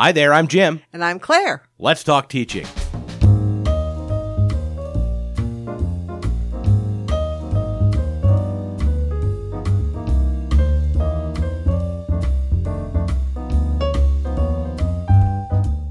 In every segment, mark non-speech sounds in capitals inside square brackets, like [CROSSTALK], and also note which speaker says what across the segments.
Speaker 1: Hi there, I'm Jim.
Speaker 2: And I'm Claire.
Speaker 1: Let's talk teaching.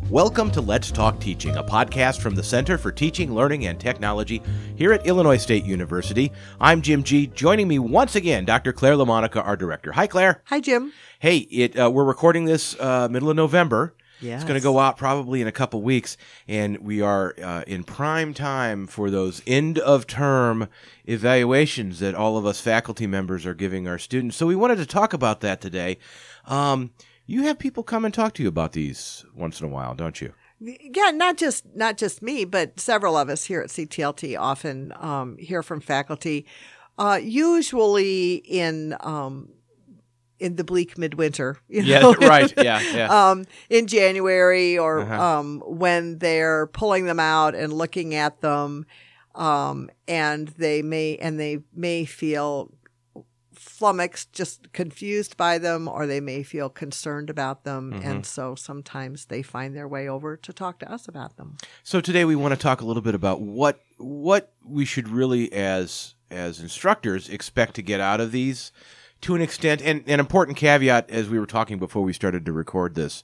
Speaker 1: Welcome to Let's Talk Teaching, a podcast from the Center for Teaching, Learning, and Technology here at Illinois State University. I'm Jim G. Joining me once again, Dr. Claire LaMonica, our director. Hi, Claire.
Speaker 2: Hi, Jim.
Speaker 1: Hey, it uh, we're recording this uh, middle of November.
Speaker 2: Yes.
Speaker 1: It's going to go out probably in a couple weeks, and we are uh, in prime time for those end of term evaluations that all of us faculty members are giving our students. So we wanted to talk about that today. Um, you have people come and talk to you about these once in a while, don't you?
Speaker 2: Yeah, not just not just me, but several of us here at CTLT often um, hear from faculty, uh, usually in um, in the bleak midwinter. [LAUGHS] You know?
Speaker 1: Yeah, [LAUGHS] right. Yeah, yeah.
Speaker 2: um, in January or
Speaker 1: Uh-huh.
Speaker 2: um, when they're pulling them out and looking at them, um, and they may and they may feel flummoxed, just confused by them, or they may feel concerned about them,
Speaker 1: Mm-hmm.
Speaker 2: and so sometimes they find their way over to talk to us about them.
Speaker 1: So today we want to talk a little bit about what what we should really as as instructors expect to get out of these to an extent and an important caveat as we were talking before we started to record this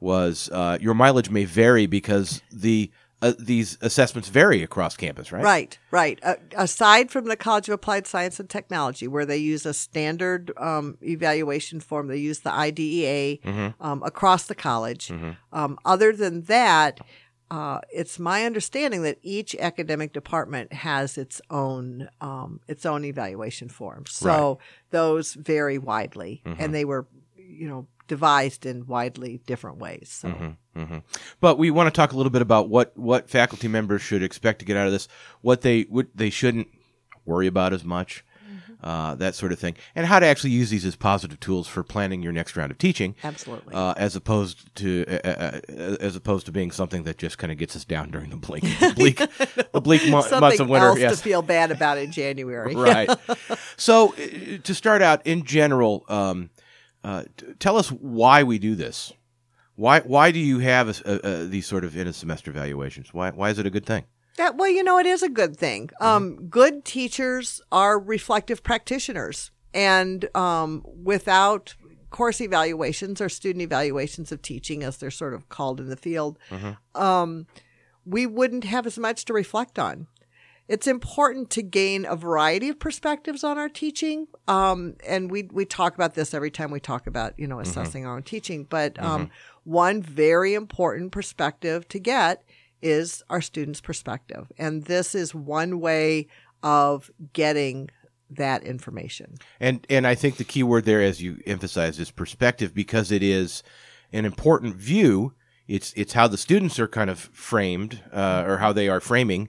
Speaker 1: was uh, your mileage may vary because the uh, these assessments vary across campus, right?
Speaker 2: Right, right. Uh, aside from the College of Applied Science and Technology, where they use a standard um, evaluation form, they use the IDEA
Speaker 1: Mm-hmm.
Speaker 2: um, across the college. Um, other than that, uh, it's my understanding that each academic department has its own um, its own evaluation form. So those vary widely,
Speaker 1: Mm-hmm.
Speaker 2: and they were, you know, devised in widely different ways. So.
Speaker 1: Mm-hmm. But we want to talk a little bit about what what faculty members should expect to get out of this, what they what they shouldn't worry about as much, uh, that sort of thing, and how to actually use these as positive tools for planning your next round of teaching.
Speaker 2: Absolutely.
Speaker 1: Uh, as opposed to uh, uh, uh, as opposed to being something that just kind of gets us down during the bleak [LAUGHS] bleak bleak mo- months of winter.
Speaker 2: else
Speaker 1: yes.
Speaker 2: to feel bad about in January. [LAUGHS]
Speaker 1: right. [LAUGHS] So, uh, to start out, in general, um, uh, t- tell us why we do this. Why why do you have a, a, a, these sort of end of semester evaluations? Why why is it a good thing?
Speaker 2: Well, you know, it is a good thing.
Speaker 1: Mm-hmm.
Speaker 2: Um, good teachers are reflective practitioners, and um, without course evaluations or student evaluations of teaching, as they're sort of called in the field,
Speaker 1: Mm-hmm.
Speaker 2: um, we wouldn't have as much to reflect on. It's important to gain a variety of perspectives on our teaching, um, and we we talk about this every time we talk about you know
Speaker 1: Mm-hmm.
Speaker 2: assessing our own teaching. But um, one very important perspective to get is our students' perspective. And this is one way of getting that information.
Speaker 1: And and I think the key word there, as you emphasize, is perspective because it is an important view. It's it's how the students are kind of framed, uh, or how they are framing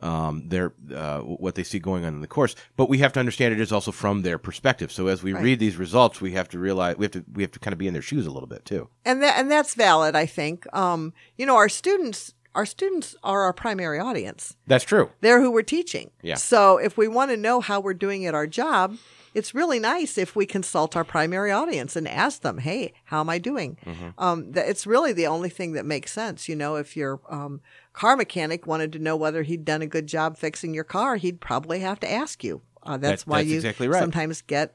Speaker 1: um, their uh, what they see going on in the course. But we have to understand it is also from their perspective. So as we
Speaker 2: Right.
Speaker 1: read these results, we have to realize we have to we have to kind of be in their shoes a little bit too.
Speaker 2: And that and that's valid, I think. Um, you know, our students our students are our primary audience.
Speaker 1: That's true.
Speaker 2: They're who we're teaching.
Speaker 1: Yeah.
Speaker 2: So if we want to know how we're doing at our job, it's really nice if we consult our primary audience and ask them, "Hey, how am I doing?" Um, it's really the only thing that makes sense. You know, if your um, car mechanic wanted to know whether he'd done a good job fixing your car, he'd probably have to ask you. Uh, that's
Speaker 1: That-
Speaker 2: why
Speaker 1: that's
Speaker 2: you
Speaker 1: exactly right.
Speaker 2: sometimes get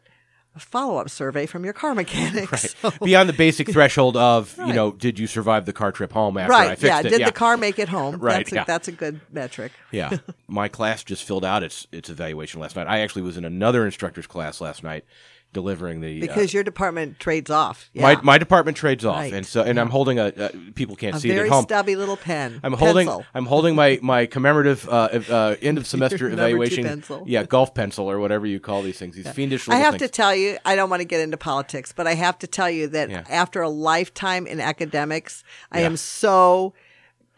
Speaker 2: a follow-up survey from your car mechanic. So- [LAUGHS]
Speaker 1: Beyond the basic [LAUGHS] threshold of you know, did you survive the car trip home after I
Speaker 2: right?
Speaker 1: fixed
Speaker 2: Yeah.
Speaker 1: it?
Speaker 2: Did the car make it home? [LAUGHS]
Speaker 1: Right,
Speaker 2: That's a,
Speaker 1: yeah.
Speaker 2: that's a good metric.
Speaker 1: Yeah. My class just filled out its its evaluation last night. I actually was in another instructor's class last night delivering the uh,
Speaker 2: Because your department trades off. Yeah.
Speaker 1: my my department trades off,
Speaker 2: Right.
Speaker 1: and so and I'm holding a uh, people can't
Speaker 2: a
Speaker 1: see it at home.
Speaker 2: stubby little pen.
Speaker 1: I'm holding
Speaker 2: pencil.
Speaker 1: I'm holding my my commemorative uh, uh, end of [LAUGHS] semester evaluation.
Speaker 2: pencil.
Speaker 1: Yeah, golf pencil or whatever you call these things. These fiendish
Speaker 2: I have to tell you, I don't want to get into politics, but I have to tell you that
Speaker 1: Yeah.
Speaker 2: after a lifetime in academics, I
Speaker 1: Yeah.
Speaker 2: am so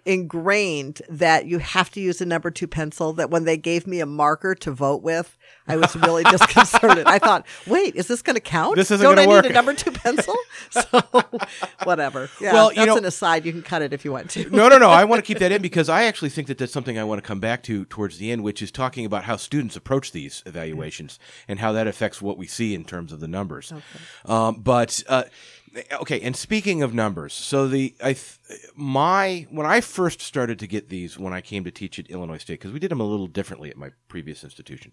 Speaker 2: ingrained that you have to use a number two pencil that when they gave me a marker to vote with, I was really [LAUGHS] disconcerted. I thought, wait, is this going to count?
Speaker 1: This isn't
Speaker 2: Don't I
Speaker 1: work.
Speaker 2: need a number two pencil? [LAUGHS] So, whatever. Yeah,
Speaker 1: Well, you
Speaker 2: that's
Speaker 1: know-
Speaker 2: an aside. You can cut it if you want to.
Speaker 1: no, no, no. I want to keep that in [LAUGHS] because I actually think that that's something I want to come back to towards the end, which is talking about how students approach these evaluations and how that affects what we see in terms of the numbers. Um, but uh, okay, and speaking of numbers, so the I th- my when I first started to get these when I came to teach at Illinois State because we did them a little differently at my previous institution.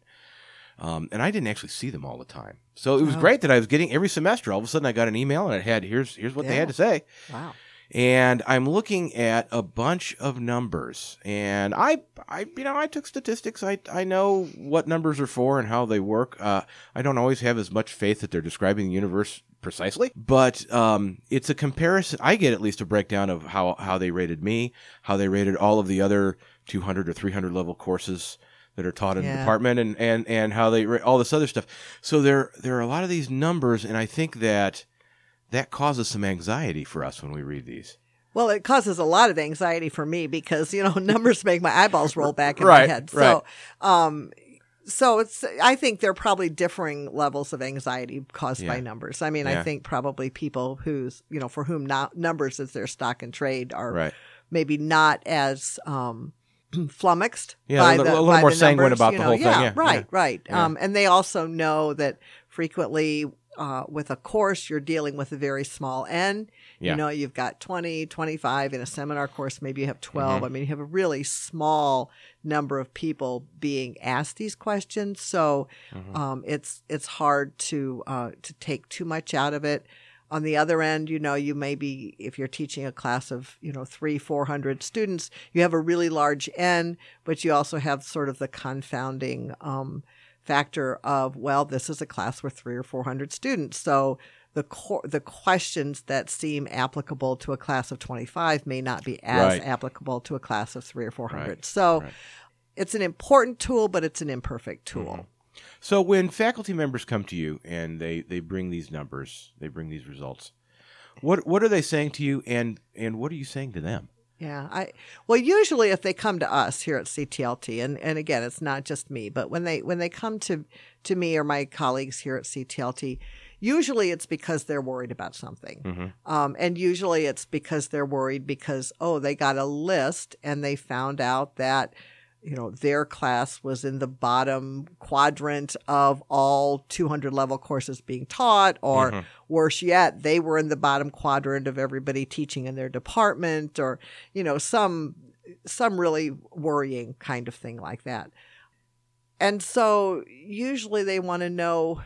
Speaker 1: Um, and I didn't actually see them all the time, so it was
Speaker 2: Oh.
Speaker 1: great that I was getting every semester. All of a sudden, I got an email and it had here's here's what they had to say,
Speaker 2: Wow.
Speaker 1: and I'm looking at a bunch of numbers, and I, I, you know, I took statistics. I, I know what numbers are for and how they work. Uh, I don't always have as much faith that they're describing the universe precisely, but um, it's a comparison. I get at least a breakdown of how how they rated me, how they rated all of the other 200 or 300 level courses that are taught in the department, and and and how they all this other stuff. So there there are a lot of these numbers, and I think that that causes some anxiety for us when we read these.
Speaker 2: Well, it causes a lot of anxiety for me because you know [LAUGHS] numbers make my eyeballs roll back in
Speaker 1: Right,
Speaker 2: my head.
Speaker 1: right.
Speaker 2: So, um, so it's I think there are probably differing levels of anxiety caused by numbers. I mean,
Speaker 1: Yeah.
Speaker 2: I think probably people who's you know for whom not, numbers is their stock and trade are
Speaker 1: Right.
Speaker 2: maybe not as um, [CLEARS THROAT] flummoxed
Speaker 1: Yeah,
Speaker 2: by
Speaker 1: a
Speaker 2: the,
Speaker 1: little- a little more sanguine
Speaker 2: numbers,
Speaker 1: about
Speaker 2: you
Speaker 1: the
Speaker 2: know.
Speaker 1: whole thing, yeah,
Speaker 2: right,
Speaker 1: yeah.
Speaker 2: right.
Speaker 1: Yeah.
Speaker 2: Um, and they also know that frequently uh, with a course you're dealing with a very small n.
Speaker 1: Yeah.
Speaker 2: You know, you've got 20, 25 in a seminar course, maybe you have 12.
Speaker 1: Mm-hmm.
Speaker 2: I mean, you have a really small number of people being asked these questions, so
Speaker 1: Mm-hmm.
Speaker 2: um, it's it's hard to uh, to take too much out of it. On the other end, you know, you may be, if you're teaching a class of, you know, three, 400 students, you have a really large N, but you also have sort of the confounding um, factor of, well, this is a class with three or 400 students. So the, cor- the questions that seem applicable to a class of 25 may not be as
Speaker 1: Right.
Speaker 2: applicable to a class of three or 400.
Speaker 1: Right,
Speaker 2: So
Speaker 1: right.
Speaker 2: it's an important tool, but it's an imperfect tool. Mm-hmm.
Speaker 1: So when faculty members come to you and they, they bring these numbers, they bring these results, what what are they saying to you and and what are you saying to them?
Speaker 2: Yeah, I well usually if they come to us here at CTLT and and again it's not just me, but when they when they come to to me or my colleagues here at CTLT, usually it's because they're worried about something. Um, and usually it's because they're worried because oh, they got a list and they found out that you know their class was in the bottom quadrant of all 200 level courses being taught or mm-hmm. worse yet they were in the bottom quadrant of everybody teaching in their department or you know some some really worrying kind of thing like that. And so usually they want to know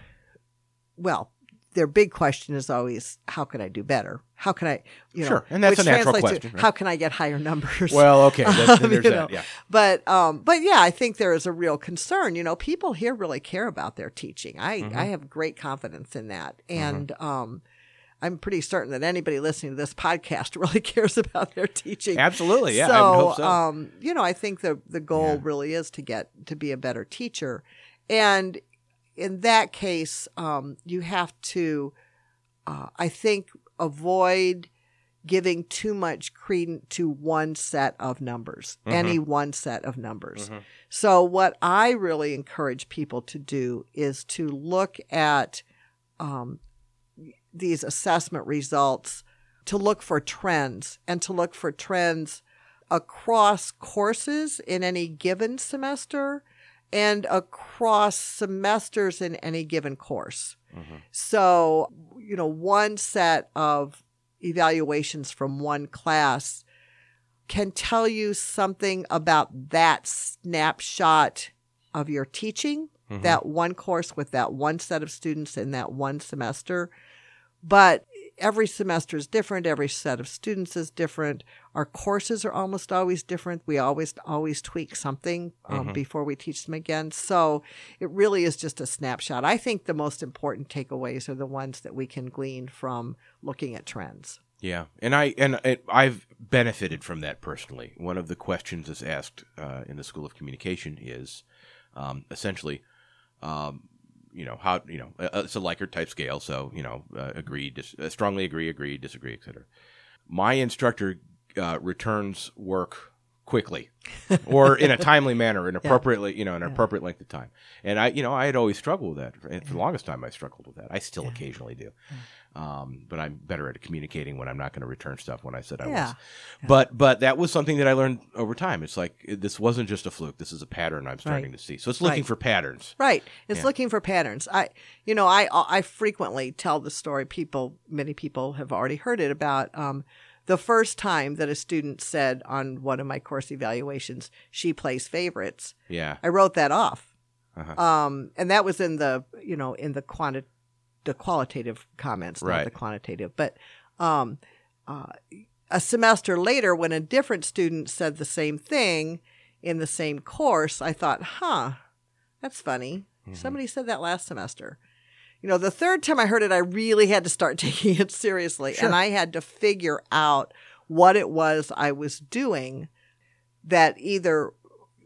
Speaker 2: well their big question is always how can i do better how can i you know
Speaker 1: Sure, and that's a natural
Speaker 2: translates to,
Speaker 1: question, right?
Speaker 2: how can i get higher numbers
Speaker 1: Well, okay,
Speaker 2: Um, [LAUGHS]
Speaker 1: there's that. Yeah,
Speaker 2: but um, but yeah, I think there is a real concern. You know, people here really care about their teaching. I
Speaker 1: Mm-hmm.
Speaker 2: I have great confidence in that, and um, I'm pretty certain that anybody listening to this podcast [LAUGHS] really cares about their teaching.
Speaker 1: absolutely. Yeah,
Speaker 2: so,
Speaker 1: I would hope so.
Speaker 2: um, you know, I think the the goal
Speaker 1: Yeah.
Speaker 2: really is to get to be a better teacher, and in that case, um, you have to, uh, I think, avoid giving too much credence to one set of numbers, any one set of numbers. So, what I really encourage people to do is to look at um, these assessment results, to look for trends, and to look for trends across courses in any given semester and across semesters in any given course. So, you know, one set of evaluations from one class can tell you something about that snapshot of your teaching, mm-hmm. that one course with that one set of students in that one semester. But every semester is different. Every set of students is different. Our courses are almost always different. We always always tweak something um, before we teach them again. So it really is just a snapshot. I think the most important takeaways are the ones that we can glean from looking at trends.
Speaker 1: Yeah, and I and it, I've benefited from that personally. One of the questions that's asked uh, in the School of Communication is um, essentially, um, you know, how you know uh, it's a Likert type scale, so you know, uh, agree, dis- uh, strongly agree, agree, disagree, etc. My instructor uh, returns work quickly or in a [LAUGHS] timely manner, an appropriately, you know, an appropriate length of time. And I, you know, I had always struggled with that. For, for the longest time, I struggled with that. I still occasionally do. Um, but I'm better at communicating when I'm not going to return stuff when I said I
Speaker 2: Yeah.
Speaker 1: was. But but that was something that I learned over time. It's like this wasn't just a fluke. This is a pattern I'm starting
Speaker 2: Right.
Speaker 1: to see. So it's looking
Speaker 2: Right.
Speaker 1: for patterns.
Speaker 2: Right. It's
Speaker 1: Yeah.
Speaker 2: looking for patterns. I, you know, I I frequently tell the story. People, many people have already heard it about um, the first time that a student said on one of my course evaluations, "She plays favorites."
Speaker 1: Yeah.
Speaker 2: I wrote that off,
Speaker 1: Uh-huh.
Speaker 2: um, and that was in the you know in the quanti- the qualitative comments, not
Speaker 1: Right.
Speaker 2: the quantitative. But um, uh, a semester later, when a different student said the same thing in the same course, I thought, "Huh, that's funny.
Speaker 1: Mm-hmm.
Speaker 2: Somebody said that last semester." You know, the third time I heard it, I really had to start [LAUGHS] taking it seriously,
Speaker 1: Sure.
Speaker 2: and I had to figure out what it was I was doing that either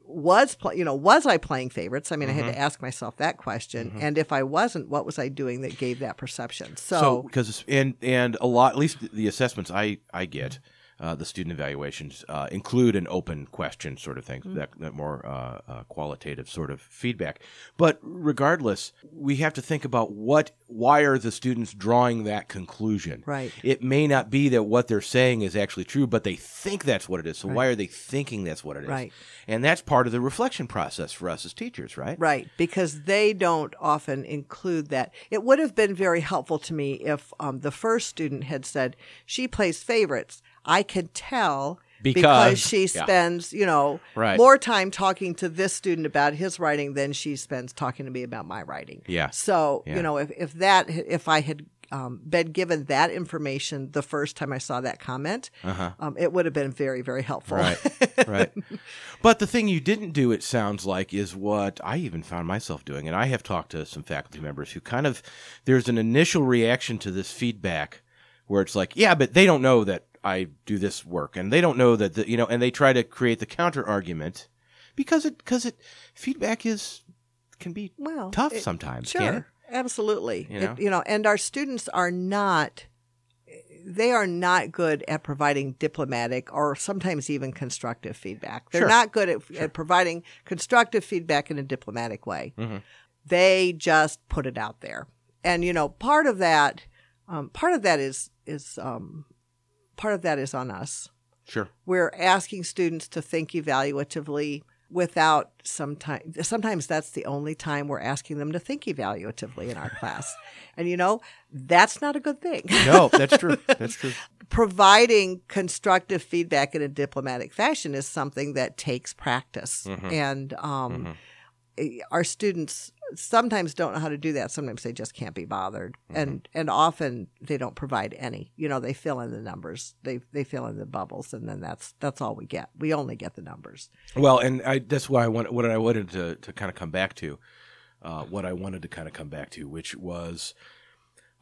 Speaker 2: was you know was I playing favorites? I mean, I had
Speaker 1: Mm-hmm.
Speaker 2: to ask myself that question, and if I wasn't, what was I doing that gave that perception? So,
Speaker 1: So because and and a lot, at least the assessments I I get, uh, the student evaluations uh, include an open question sort of thing,
Speaker 2: Mm-hmm.
Speaker 1: that that more uh, uh, qualitative sort of feedback. But regardless, we have to think about what why are the students drawing that conclusion?
Speaker 2: Right.
Speaker 1: It may not be that what they're saying is actually true, but they think that's what it is. So why are they thinking that's what it is?
Speaker 2: Right.
Speaker 1: And that's part of the reflection process for us as teachers, right?
Speaker 2: right, because they don't often include that. It would have been very helpful to me if um, the first student had said she plays favorites. I could tell.
Speaker 1: Because-
Speaker 2: she
Speaker 1: yeah.
Speaker 2: spends, you know,
Speaker 1: Right.
Speaker 2: more time talking to this student about his writing than she spends talking to me about my writing.
Speaker 1: Yeah.
Speaker 2: So,
Speaker 1: Yeah.
Speaker 2: you know, if, if that, if I had um, been given that information the first time I saw that comment, um, it would have been very, very helpful.
Speaker 1: Uh-huh. Right, [LAUGHS] right. But the thing you didn't do, it sounds like, is what I even found myself doing. And I have talked to some faculty members who kind of, there's an initial reaction to this feedback where it's like, yeah, but they don't know that I do this work. And they don't know that, the, you know, and they try to create the counter argument because it, because it, feedback is, can be
Speaker 2: well,
Speaker 1: tough
Speaker 2: it-
Speaker 1: sometimes.
Speaker 2: Sure,
Speaker 1: it?
Speaker 2: absolutely.
Speaker 1: You
Speaker 2: It-
Speaker 1: know?
Speaker 2: you know, and our students are not. They are not good at providing diplomatic or sometimes even constructive feedback. They're
Speaker 1: Sure.
Speaker 2: not good at, at providing constructive feedback in a diplomatic way.
Speaker 1: Mhm.
Speaker 2: They just put it out there, and you know, part of that, um, part of that is is um, part of that is on us
Speaker 1: Sure.
Speaker 2: we're asking students to think evaluatively without sometimes sometimes that's the only time we're asking them to think evaluatively in our class [LAUGHS] and you know that's not a good thing
Speaker 1: No, that's true. That's true. [LAUGHS]
Speaker 2: providing constructive feedback in a diplomatic fashion is something that takes practice and um, our students sometimes don't know how to do that. Sometimes they just can't be bothered. And and often they don't provide any. You know they fill in the numbers. They they fill in the bubbles and then that's that's all we get. We only get the numbers.
Speaker 1: Well, and I, that's why I want what I wanted to, to kind of come back to, uh, what I wanted to kind of come back to, which was,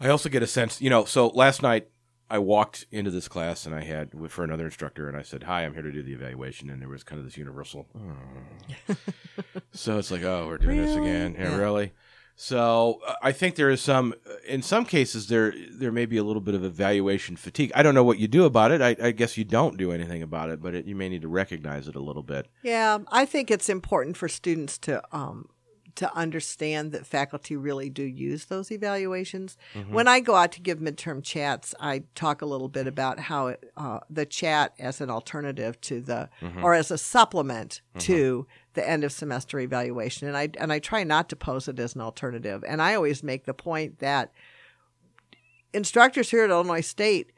Speaker 1: I also get a sense, you know. So last night I walked into this class and I had for another instructor and I said, "Hi, I'm here to do the evaluation," and there was kind of this universal. "Oh." so it's like, oh, we're doing this again, yeah,
Speaker 2: Yeah.
Speaker 1: really. So uh, I think there is some, in some cases, there there may be a little bit of evaluation fatigue. I don't know what you do about it. I, I guess you don't do anything about it, but it, you may need to recognize it a little bit.
Speaker 2: yeah i think it's important for students to um to understand that faculty really do use those evaluations. Mm-hmm. When I go out to give midterm chats, I talk a little bit about how it, uh, the chat as an alternative to the mm-hmm. or as a supplement mm-hmm. to the end of semester evaluation, and I and I try not to pose it as an alternative. And I always make the point that instructors here at Illinois State,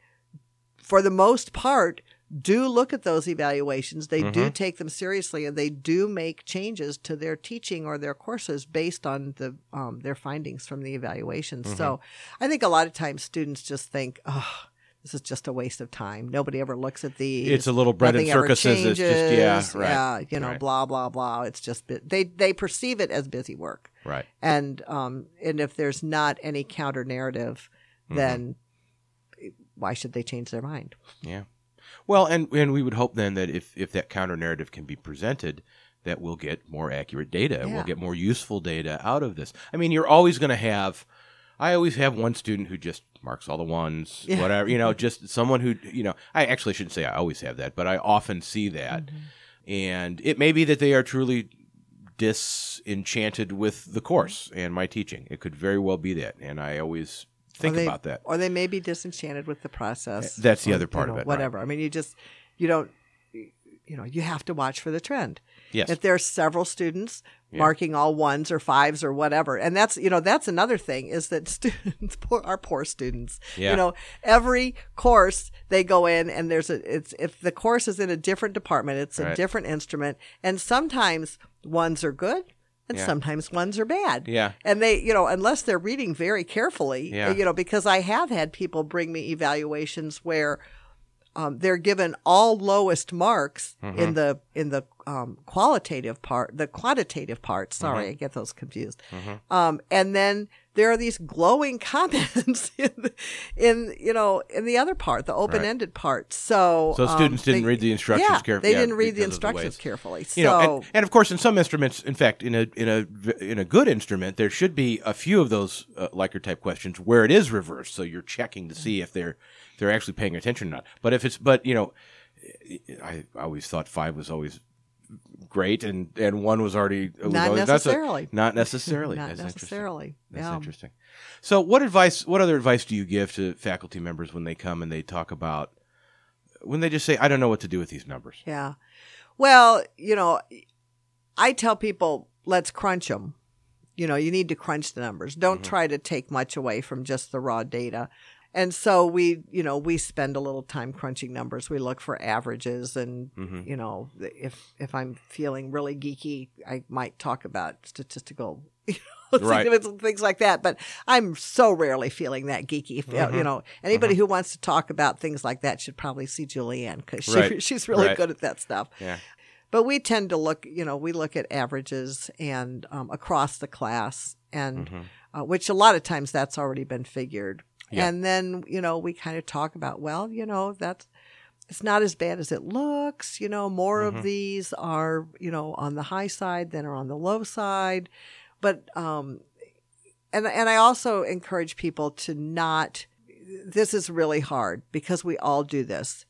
Speaker 2: for the most part, do look at those evaluations. They do take them seriously, and they do make changes to their teaching or their courses based on the um, their findings from the evaluations. So, I think a lot of times students just think, "Oh, this is just a waste of time. Nobody ever looks at these.
Speaker 1: It's a little bread and
Speaker 2: Nothing ever
Speaker 1: circuses. It's just yeah, right.
Speaker 2: yeah, you know,
Speaker 1: right.
Speaker 2: blah blah blah. It's just they they perceive it as busy work,
Speaker 1: Right.
Speaker 2: and um, and if there's not any counter narrative,
Speaker 1: Mm-hmm.
Speaker 2: then why should they change their mind?
Speaker 1: Yeah. Well, and and we would hope then that if if that counter narrative can be presented, that we'll get more accurate data.
Speaker 2: Yeah.
Speaker 1: We'll get more useful data out of this. I mean, you're always going to have. I always have one student who just marks all the ones,
Speaker 2: Yeah.
Speaker 1: whatever. You know, just someone who you know. I actually shouldn't say I always have that, but I often see that.
Speaker 2: Mm-hmm.
Speaker 1: and it may be that they are truly disenchanted with the course and my teaching. It could very well be that, and I always think
Speaker 2: they,
Speaker 1: about that.
Speaker 2: Or they may be disenchanted with the process.
Speaker 1: Eh, that's the
Speaker 2: or,
Speaker 1: other part
Speaker 2: you know,
Speaker 1: of it, right.
Speaker 2: Whatever. I mean, you just you don't you know you have to watch for the trend.
Speaker 1: Yes.
Speaker 2: If there are several students
Speaker 1: Yeah.
Speaker 2: marking all ones or fives or whatever, and that's you know that's another thing is that [LAUGHS] students poor, are poor students.
Speaker 1: Yeah.
Speaker 2: You know, every course they go in and there's a it's if the course is in a different department, it's a different instrument, and sometimes ones are good. And
Speaker 1: Yeah.
Speaker 2: sometimes ones are bad.
Speaker 1: Yeah.
Speaker 2: And they, you know, unless they're reading very carefully,
Speaker 1: Yeah.
Speaker 2: you know, because I have had people bring me evaluations where um, they're given all lowest marks
Speaker 1: Mm-hmm.
Speaker 2: in the in the um, qualitative part, the quantitative part. Sorry,
Speaker 1: Mm-hmm.
Speaker 2: I get those confused. Um, and then there are these glowing [LAUGHS] comments in, the, in you know in the other part, the open ended part. So
Speaker 1: So
Speaker 2: um,
Speaker 1: students didn't
Speaker 2: they-
Speaker 1: read the instructions
Speaker 2: yeah,
Speaker 1: carefully.
Speaker 2: They didn't read the
Speaker 1: of the
Speaker 2: instructions carefully. So
Speaker 1: you know, and, and of course, in some instruments, in fact, in a in a in a good instrument, there should be a few of those uh, Likert type questions where it is reversed, so you're checking to see if they're they're actually paying attention or not. But if it's but you know, I always thought five was always great, and and one was already was
Speaker 2: Not
Speaker 1: always,
Speaker 2: necessarily.
Speaker 1: not necessarily, [LAUGHS]
Speaker 2: not
Speaker 1: That's
Speaker 2: necessarily.
Speaker 1: That's
Speaker 2: yeah.
Speaker 1: interesting. So, what advice? What other advice do you give to faculty members when they come and they talk about when they just say, "I don't know what to do with these numbers"?
Speaker 2: Yeah. Well, you know, I tell people, let's crunch them. You know, you need to crunch the numbers. Don't mm-hmm. try to take much away from just the raw data. And so we, you know, we spend a little time crunching numbers. We look for averages and, you know, if if I'm feeling really geeky, I might talk about statistical [LAUGHS] you know,
Speaker 1: Right.
Speaker 2: things like that. But I'm so rarely feeling that geeky. If, You know, anybody who wants to talk about things like that should probably see Julianne because she,
Speaker 1: Right. [LAUGHS]
Speaker 2: she's really
Speaker 1: Right.
Speaker 2: good at that stuff.
Speaker 1: Yeah.
Speaker 2: But we tend to look, you know, we look at averages and um, across the class, and uh, which a lot of times that's already been figured.
Speaker 1: Yeah.
Speaker 2: And then, you know, we kind of talk about, well, you know, that's it's not as bad as it looks. You know, more of these are, you know, on the high side than are on the low side. But um, and and I also encourage people to not. This is really hard because we all do this.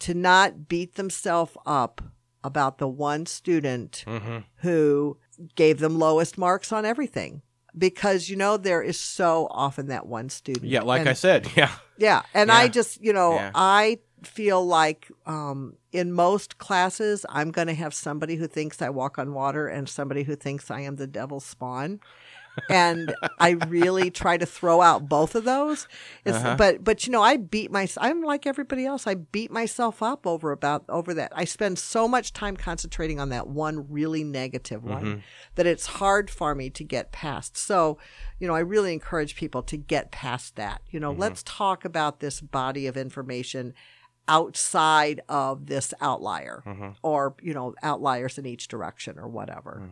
Speaker 2: To not beat themselves up about the one student
Speaker 1: Mm-hmm.
Speaker 2: who gave them lowest marks on everything. Because you know there is so often that one student.
Speaker 1: Yeah, like
Speaker 2: And-
Speaker 1: I said, [LAUGHS] yeah.
Speaker 2: yeah, and I just, you know,
Speaker 1: Yeah.
Speaker 2: I feel like um, in most classes, I'm going to have somebody who thinks I walk on water and somebody who thinks I am the devil's spawn. And I really try to throw out both of those. It's,
Speaker 1: Uh-huh.
Speaker 2: But but you know, I beat my. I'm like everybody else. I beat myself up over about over that. I spend so much time concentrating on that one really negative one
Speaker 1: Mm-hmm.
Speaker 2: that it's hard for me to get past. So, you know, I really encourage people to get past that. You
Speaker 1: Mm-hmm.
Speaker 2: know, let's talk about this body of information outside of this outlier
Speaker 1: Mm-hmm.
Speaker 2: or, you know, outliers in each direction or whatever.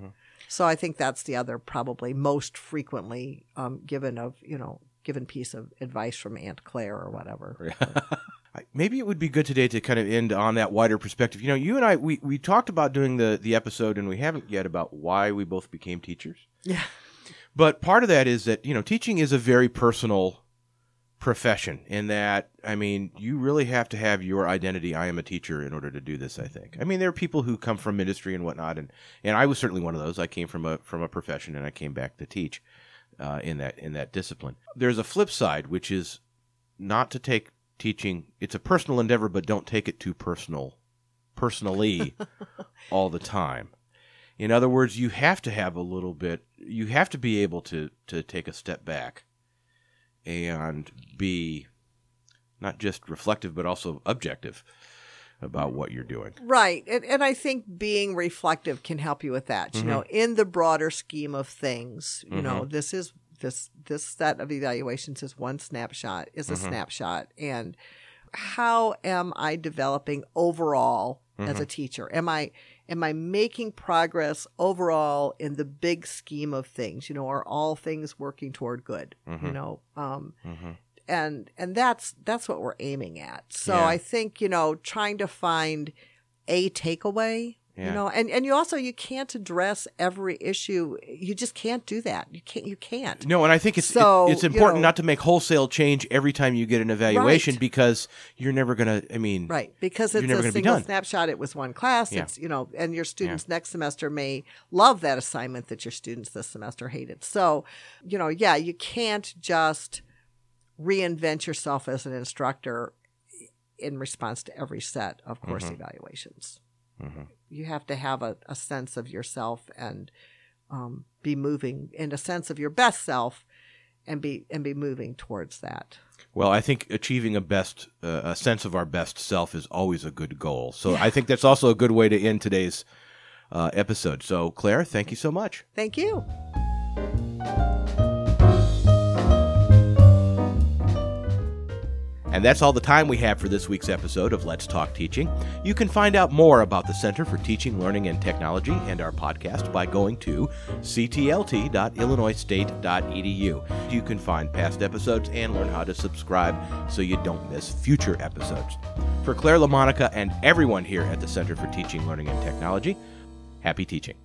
Speaker 2: So I think that's the other probably most frequently um, given of, you know, given piece of advice from Aunt Claire or whatever. [LAUGHS]
Speaker 1: Maybe it would be good today to kind of end on that wider perspective. You know, you and I we, we talked about doing the the episode and we haven't yet about why we both became teachers.
Speaker 2: Yeah.
Speaker 1: But part of that is that, you know, teaching is a very personal profession in that I mean, you really have to have your identity, I am a teacher in order to do this, I think. I mean, there are people who come from industry and whatnot and and I was certainly one of those. I came from a from a profession and I came back to teach uh, in that in that discipline. There's a flip side which is not to take teaching it's a personal endeavor but don't take it too personal personally [LAUGHS] all the time in other words you have to have a little bit you have to be able to to take a step back and be not just reflective but also objective about what you're doing
Speaker 2: Right. And, and I think being reflective can help you with that. You mm-hmm. know, in the broader scheme of things, you know, mm-hmm. this is this this set of evaluations is one snapshot, is a mm-hmm. snapshot. And how am I developing overall as a teacher? Am I am I making progress overall in the big scheme of things? You know, are all things working toward good? You know, um, and and that's that's what we're aiming at. So
Speaker 1: Yeah.
Speaker 2: I think you know trying to find a takeaway
Speaker 1: Yeah.
Speaker 2: You know, and, and you also you can't address every issue. You just can't do that. You can't. You can't.
Speaker 1: No, and I think it's
Speaker 2: So,
Speaker 1: it- it's
Speaker 2: you
Speaker 1: important
Speaker 2: know-
Speaker 1: not to make wholesale change every time you get an evaluation
Speaker 2: Right.
Speaker 1: because you're never gonna. I mean,
Speaker 2: Right, because it's a single snapshot. It was one class.
Speaker 1: Yeah.
Speaker 2: It's you know, and your students next semester may love that assignment that your students this semester hated. So, you know, yeah, you can't just reinvent yourself as an instructor in response to every set of course
Speaker 1: Mm-hmm.
Speaker 2: evaluations. You have to have a, a sense of yourself and um, be moving in a sense of your best self, and be and be moving towards that.
Speaker 1: Well, I think achieving a best, uh, a sense of our best self is always a good goal. So I think that's also a good way to end today's uh, episode. So, Claire, thank you so much.
Speaker 2: Thank you.
Speaker 1: And that's all the time we have for this week's episode of Let's Talk Teaching. You can find out more about the Center for Teaching, Learning, and Technology and our podcast by going to ctlt.illinoisstate.edu. You can find past episodes and learn how to subscribe so you don't miss future episodes. For Claire LaMonica and everyone here at the Center for Teaching, Learning, and Technology, happy teaching.